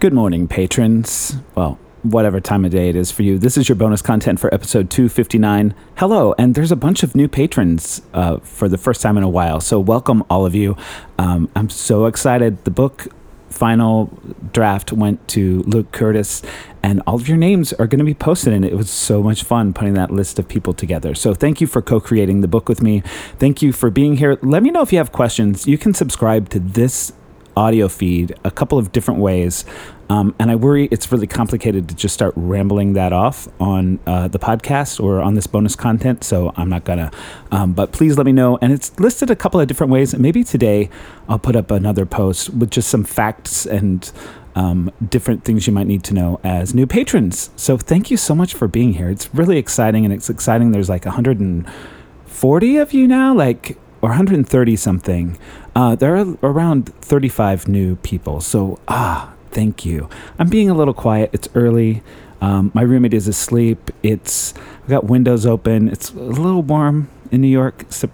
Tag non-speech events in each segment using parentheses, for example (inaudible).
Good morning, patrons. Well, whatever time of day it is for you. This is your bonus content for episode 259. Hello, and there's a bunch of new patrons uh, for the first time in a while. So, welcome all of you. Um, I'm so excited. The book final draft went to Luke Curtis, and all of your names are going to be posted in it. It was so much fun putting that list of people together. So, thank you for co creating the book with me. Thank you for being here. Let me know if you have questions. You can subscribe to this audio feed a couple of different ways. Um, and I worry it's really complicated to just start rambling that off on uh, the podcast or on this bonus content. So I'm not gonna. Um, but please let me know. And it's listed a couple of different ways. Maybe today I'll put up another post with just some facts and um, different things you might need to know as new patrons. So thank you so much for being here. It's really exciting, and it's exciting. There's like 140 of you now. Like or 130 something. Uh, there are around 35 new people. So, ah, thank you. I'm being a little quiet. It's early. Um, my roommate is asleep. It's I've got windows open. It's a little warm in New York. So,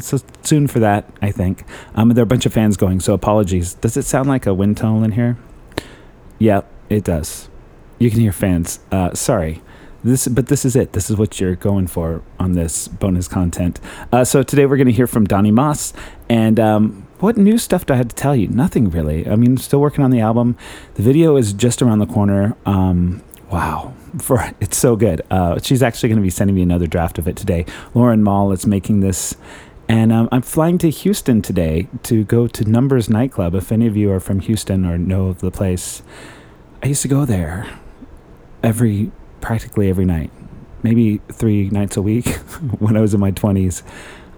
so soon for that, I think. Um, there are a bunch of fans going, so apologies. Does it sound like a wind tunnel in here? Yeah, it does. You can hear fans. Uh, sorry. This, but this is it. This is what you're going for on this bonus content. Uh, so today we're going to hear from Donny Moss, and um, what new stuff do I have to tell you? Nothing really. I mean, still working on the album. The video is just around the corner. Um, wow, (laughs) for it's so good. Uh, she's actually going to be sending me another draft of it today. Lauren Mall is making this. And um, I'm flying to Houston today to go to Numbers Nightclub. If any of you are from Houston or know of the place, I used to go there every practically every night, maybe three nights a week (laughs) when I was in my 20s.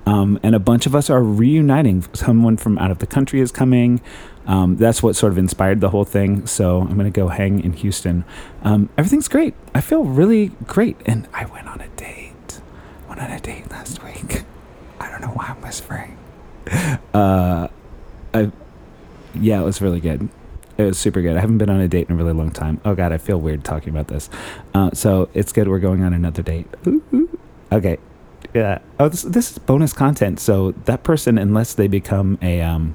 Um, and a bunch of us are reuniting. Someone from out of the country is coming. Um, that's what sort of inspired the whole thing. So I'm going to go hang in Houston. Um, everything's great. I feel really great. And I went on a date. Went on a date last week. I don't know why I'm whispering. (laughs) Uh, I, yeah, it was really good. It was super good. I haven't been on a date in a really long time. Oh god, I feel weird talking about this. Uh, so it's good. We're going on another date. Ooh, (laughs) ooh. Okay. Yeah. Oh, this, this is bonus content. So that person, unless they become a um,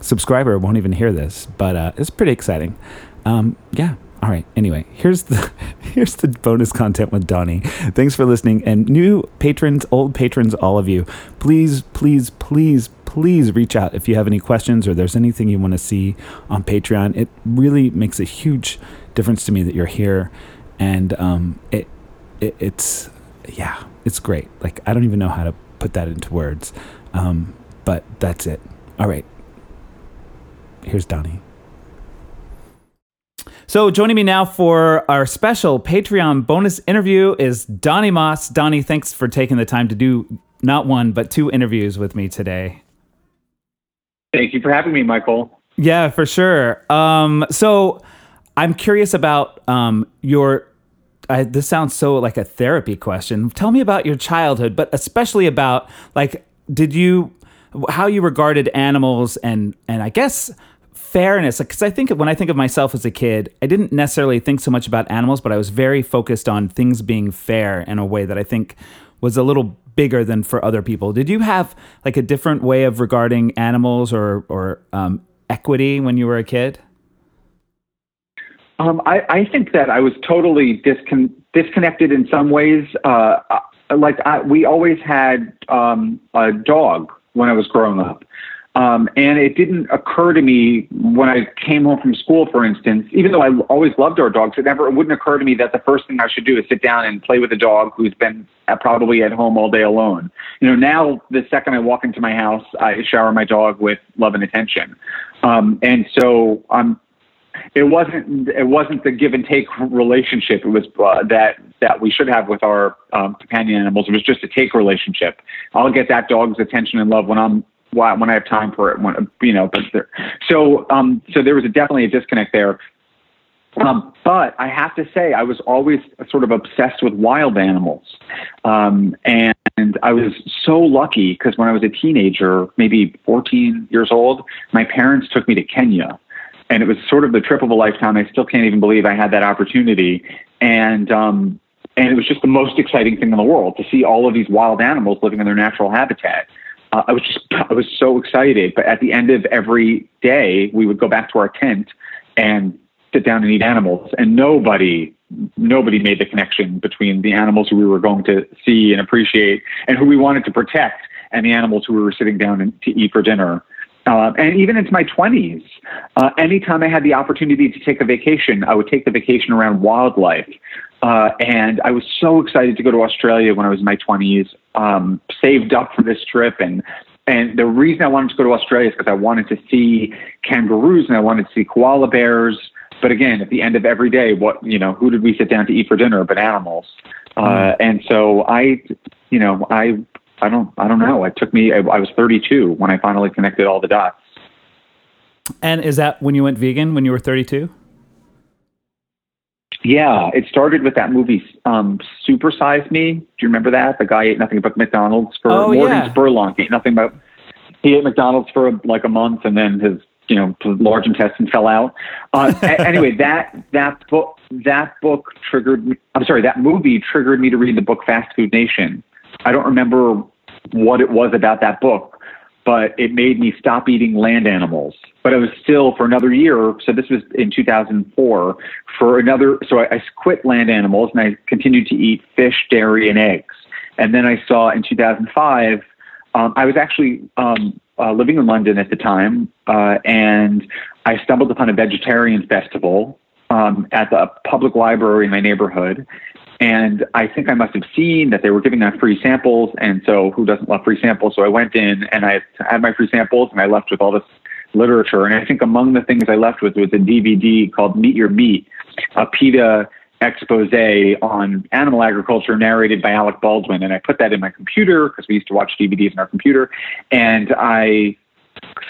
subscriber, won't even hear this. But uh, it's pretty exciting. Um, yeah. All right. Anyway, here's the (laughs) here's the bonus content with Donny. Thanks for listening, and new patrons, old patrons, all of you. Please, please, please, please reach out if you have any questions or there's anything you want to see on Patreon. It really makes a huge difference to me that you're here, and um, it, it it's yeah, it's great. Like I don't even know how to put that into words, um, but that's it. All right, here's Donny. So, joining me now for our special Patreon bonus interview is Donny Moss. Donny, thanks for taking the time to do not one, but two interviews with me today. Thank you for having me, Michael. Yeah, for sure. Um, so I'm curious about um, your. I, this sounds so like a therapy question. Tell me about your childhood, but especially about like, did you, how you regarded animals and and I guess fairness. Because I think when I think of myself as a kid, I didn't necessarily think so much about animals, but I was very focused on things being fair in a way that I think was a little bigger than for other people. Did you have like a different way of regarding animals or or um, equity when you were a kid? Um, I, I, think that I was totally discon- disconnected in some ways. Uh, like I, we always had um, a dog when I was growing up. Um, and it didn't occur to me when I came home from school, for instance, even though I always loved our dogs, it never it wouldn't occur to me that the first thing I should do is sit down and play with a dog who's been probably at home all day alone. You know, now the second I walk into my house, I shower my dog with love and attention. Um, and so um, it wasn't it wasn't the give and take relationship. It was uh, that that we should have with our um, companion animals. It was just a take relationship. I'll get that dog's attention and love when I'm when I have time for it. When you know, but there, so um, so there was a, definitely a disconnect there. Um, but I have to say, I was always sort of obsessed with wild animals, um, and, and I was so lucky because when I was a teenager, maybe 14 years old, my parents took me to Kenya, and it was sort of the trip of a lifetime. I still can't even believe I had that opportunity, and um, and it was just the most exciting thing in the world to see all of these wild animals living in their natural habitat uh, I was just I was so excited. But at the end of every day, we would go back to our tent, and sit down and eat animals, and nobody nobody made the connection between the animals who we were going to see and appreciate and who we wanted to protect and the animals who we were sitting down to eat for dinner. Uh, and even into my 20s, uh, anytime I had the opportunity to take a vacation, I would take the vacation around wildlife. Uh, and I was so excited to go to Australia when I was in my 20s, um, saved up for this trip. And, and the reason I wanted to go to Australia is because I wanted to see kangaroos and I wanted to see koala bears. But again, at the end of every day, what you know, who did we sit down to eat for dinner but animals? Uh, mm. and so I, you know, I, I don't, I don't know. It took me. I, I was 32 when I finally connected all the dots. And is that when you went vegan when you were 32? Yeah, it started with that movie, um, Super Size Me. Do you remember that? The guy ate nothing but McDonald's for oh, Morgan yeah. Spurlock ate nothing but he ate McDonald's for like a month, and then his you know large intestine fell out. Uh, (laughs) anyway, that that book that book triggered. Me, I'm sorry, that movie triggered me to read the book Fast Food Nation. I don't remember what it was about that book, but it made me stop eating land animals. But I was still for another year. So this was in 2004. For another, so I, I quit land animals and I continued to eat fish, dairy, and eggs. And then I saw in 2005. Um, I was actually um, uh, living in London at the time, uh, and I stumbled upon a vegetarian festival um, at the public library in my neighborhood. And I think I must have seen that they were giving out free samples. And so, who doesn't love free samples? So I went in and I had my free samples, and I left with all this literature. And I think among the things I left with was a DVD called Meet Your Meat, a PETA expose on animal agriculture narrated by Alec Baldwin. And I put that in my computer because we used to watch DVDs in our computer. And I,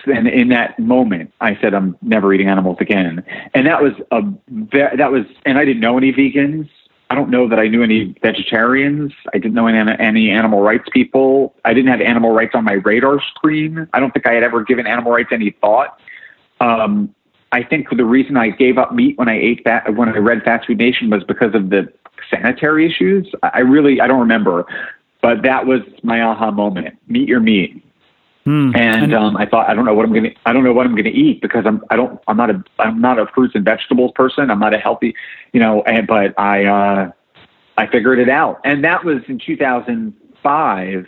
and in that moment, I said, I'm never eating animals again. And that was a, that was, and I didn't know any vegans. I don't know that I knew any vegetarians. I didn't know any, any animal rights people. I didn't have animal rights on my radar screen. I don't think I had ever given animal rights any thought. Um, I think the reason I gave up meat when I ate that when I read Fast Food Nation was because of the sanitary issues. I really I don't remember, but that was my aha moment. Meet your meat. Hmm. And um, I thought I don't know what I'm gonna I don't know what I'm gonna eat because I'm I don't I'm not a I'm not a fruits and vegetables person. I'm not a healthy, you know. And but I uh, I figured it out, and that was in 2005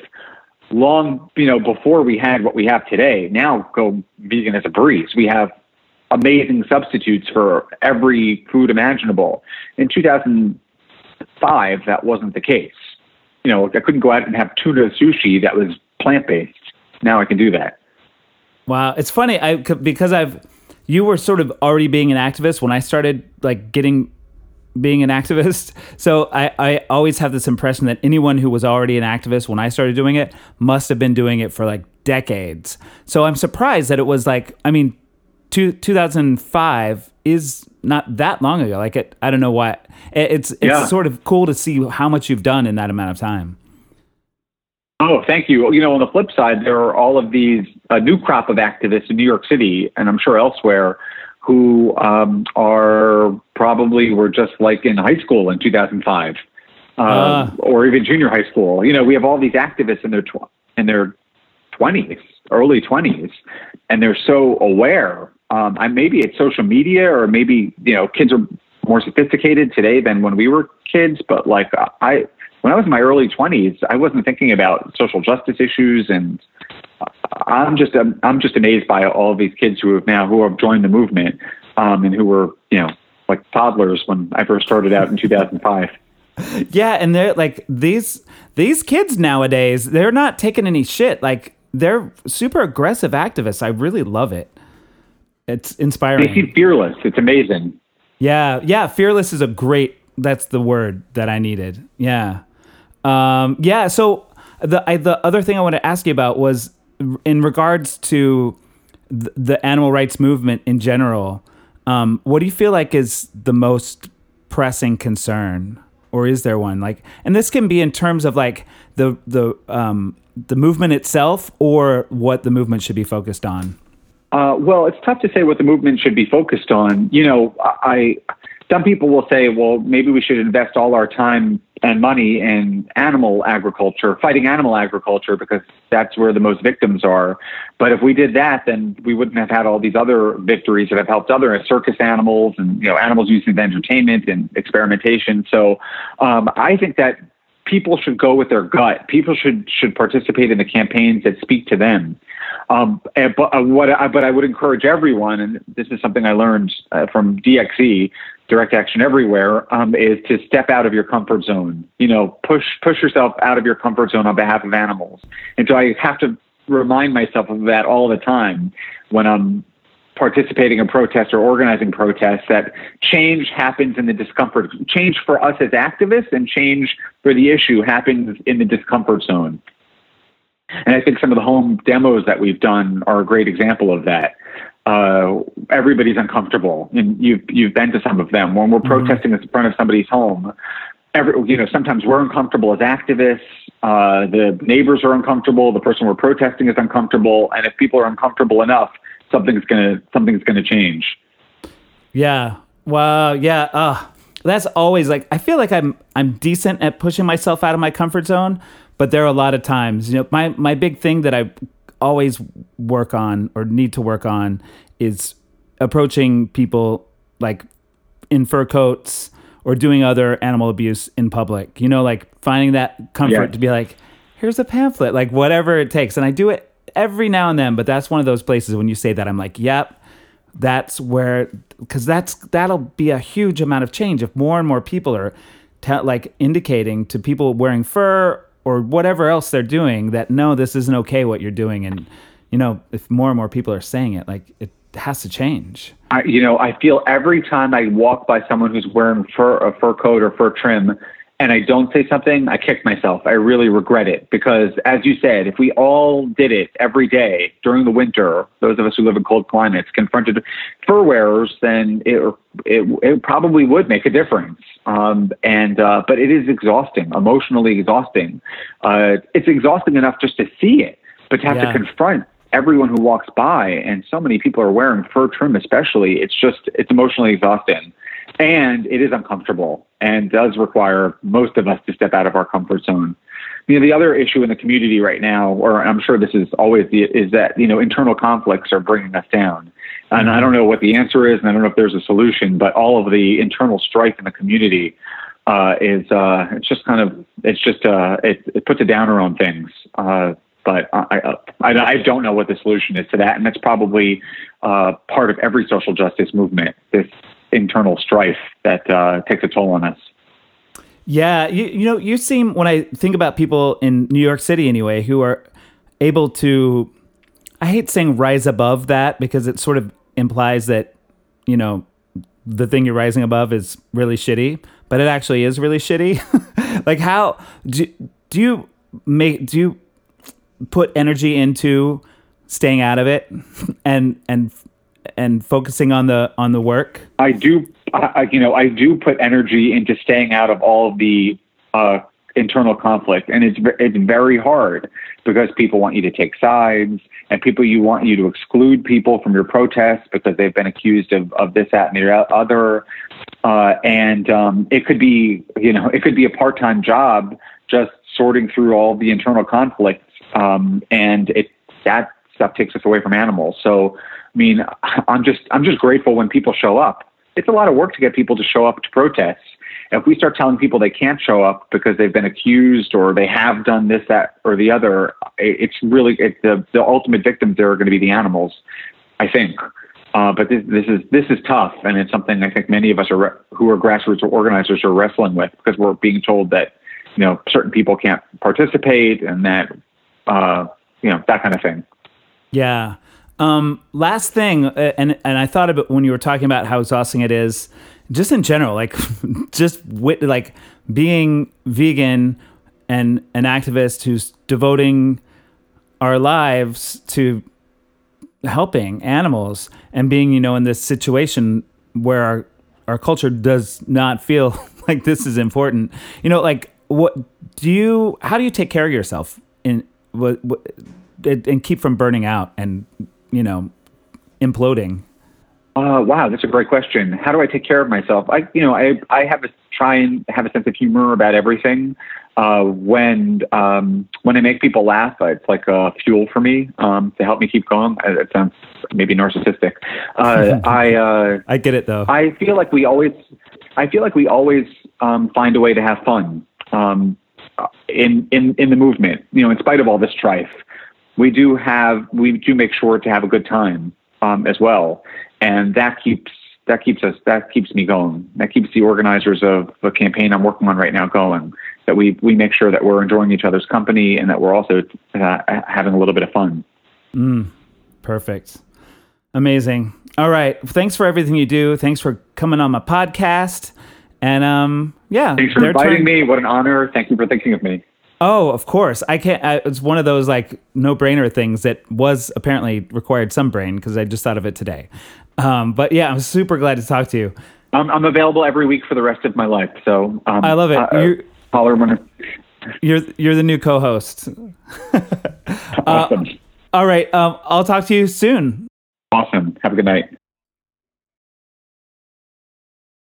long, you know, before we had what we have today. Now go vegan as a breeze. We have amazing substitutes for every food imaginable. In 2005, that wasn't the case. You know, I couldn't go out and have tuna sushi that was plant based. Now I can do that. Wow, it's funny. I because I've you were sort of already being an activist when I started like getting being an activist. (laughs) So I, I always have this impression that anyone who was already an activist when I started doing it must have been doing it for like decades. So I'm surprised that it was like, I mean, two, 2005 is not that long ago. Like it, I don't know why. It's it's yeah. sort of cool to see how much you've done in that amount of time. Oh, thank you. You know, on the flip side, there are all of these a new crop of activists in New York City, and I'm sure elsewhere, who um, are probably were just like in high school in 2005, uh, uh, or even junior high school. You know, we have all these activists in their tw- in their 20s, early 20s, and they're so aware um, I, maybe it's social media or maybe you know kids are more sophisticated today than when we were kids. But like I, when I was in my early twenties, I wasn't thinking about social justice issues, and I'm just I'm, I'm just amazed by all these kids who have now who have joined the movement um, and who were you know like toddlers when I first started out in 2005. Yeah, and they're like these these kids nowadays, they're not taking any shit. Like they're super aggressive activists. I really love it. It's inspiring. They seem fearless. It's amazing. Yeah, yeah. Fearless is a great. That's the word that I needed. Yeah, um, yeah. So the I, the other thing I want to ask you about was in regards to the, the animal rights movement in general. Um, what do you feel like is the most pressing concern, or is there one? Like, and this can be in terms of like the the um, the movement itself, or what the movement should be focused on. Uh, well, it's tough to say what the movement should be focused on. You know, I some people will say, well, maybe we should invest all our time and money in animal agriculture, fighting animal agriculture, because that's where the most victims are. But if we did that, then we wouldn't have had all these other victories that have helped other circus animals and you know animals used in entertainment and experimentation. So um, I think that people should go with their gut. People should should participate in the campaigns that speak to them. Um, and, but uh, what I, but I would encourage everyone, and this is something I learned uh, from DXE, Direct Action Everywhere, um, is to step out of your comfort zone. You know, push push yourself out of your comfort zone on behalf of animals. And so I have to remind myself of that all the time when I'm participating in protests or organizing protests that change happens in the discomfort. Change for us as activists and change for the issue happens in the discomfort zone. And I think some of the home demos that we've done are a great example of that. Uh, everybody's uncomfortable, and you've you've been to some of them. When we're mm-hmm. protesting in front of somebody's home, every you know sometimes we're uncomfortable as activists. Uh, the neighbors are uncomfortable. The person we're protesting is uncomfortable, and if people are uncomfortable enough, something's gonna something's gonna change. Yeah. Well, yeah. Uh, that's always like I feel like I'm I'm decent at pushing myself out of my comfort zone, but there are a lot of times, you know, my my big thing that I always work on or need to work on is approaching people like in fur coats or doing other animal abuse in public. You know, like finding that comfort yeah. to be like, here's a pamphlet, like whatever it takes. And I do it every now and then, but that's one of those places when you say that I'm like, yep, that's where because that's that'll be a huge amount of change if more and more people are te- like indicating to people wearing fur or whatever else they're doing that no, this isn't okay what you're doing, and you know if more and more people are saying it, like it has to change. I, you know, I feel every time I walk by someone who's wearing fur, a fur coat or fur trim, and I don't say something, I kick myself. I really regret it because, as you said, if we all did it every day during the winter, those of us who live in cold climates confronted fur wearers, then it it, it probably would make a difference. Um, and uh, but it is exhausting, emotionally exhausting. Uh, it's exhausting enough just to see it, but to have yeah. to confront everyone who walks by, and so many people are wearing fur trim, especially. It's just it's emotionally exhausting and it is uncomfortable and does require most of us to step out of our comfort zone. You know, the other issue in the community right now, or I'm sure this is always the, is that you know internal conflicts are bringing us down. And I don't know what the answer is, and I don't know if there's a solution, but all of the internal strife in the community uh, is uh, it's just kind of it's just uh, it, it puts a downer on things. Uh, but I, I, I don't know what the solution is to that, and that's probably uh, part of every social justice movement. This internal strife that uh, takes a toll on us. Yeah, you, you know, you seem when I think about people in New York City anyway who are able to I hate saying rise above that because it sort of implies that, you know, the thing you're rising above is really shitty, but it actually is really shitty. (laughs) like how do do you make do you put energy into staying out of it (laughs) and and and focusing on the on the work? I do. I, you know, I do put energy into staying out of all the uh, internal conflict, and it's it's very hard because people want you to take sides, and people you want you to exclude people from your protests because they've been accused of of this, that, and the other. Uh, and um, it could be, you know, (laughs) it could be a part time job just sorting through all the internal conflicts, um, and it that stuff takes us away from animals. So I mean, (laughs) I'm just I'm just grateful when people show up. It's a lot of work to get people to show up to protests. If we start telling people they can't show up because they've been accused or they have done this, that, or the other, it's really it, the the ultimate victims there are going to be the animals. I think. Uh, but this, this is this is tough, and it's something I think many of us are who are grassroots organizers are wrestling with because we're being told that you know certain people can't participate and that uh, you know that kind of thing. Yeah, um, last thing, uh, and and I thought about when you were talking about how exhausting it is, just in general, like (laughs) just wit, like being vegan and an activist who's devoting our lives to helping animals and being, you know, in this situation where our our culture does not feel (laughs) like this is important. You know, like what do you? How do you take care of yourself in what? and keep from burning out and you know, imploding? Uh, wow, that's a great question. How do I take care of myself? I, you know, I, I have a try and have a sense of humor about everything. Uh, when, um, when I make people laugh, it's like a fuel for me, um, to help me keep going. Uh, It sounds maybe narcissistic. Uh, (laughs) I, uh, I get it though. I feel like we always, I feel like we always um, find a way to have fun um, in in in the movement. You know, in spite of all this strife, we do have we do make sure to have a good time um, as well, and that keeps that keeps us that keeps me going. That keeps the organizers of the campaign I'm working on right now going. That we we make sure that we're enjoying each other's company and that we're also uh, having a little bit of fun. Perfect. Amazing. All right. Thanks for everything you do. Thanks for coming on my podcast. And um, yeah. Thanks for inviting turn- me. What an honor. Thank you for thinking of me. Oh, of course. I can't. I, it's one of those like no-brainer things that was apparently required some brain because I just thought of it today. Um, but yeah, I'm super glad to talk to you. I'm, I'm available every week for the rest of my life. So um, I love it. Uh, You- holler when You're you're the new co-host. (laughs) awesome. All right. Um, I'll talk to you soon. awesome. Have a good night.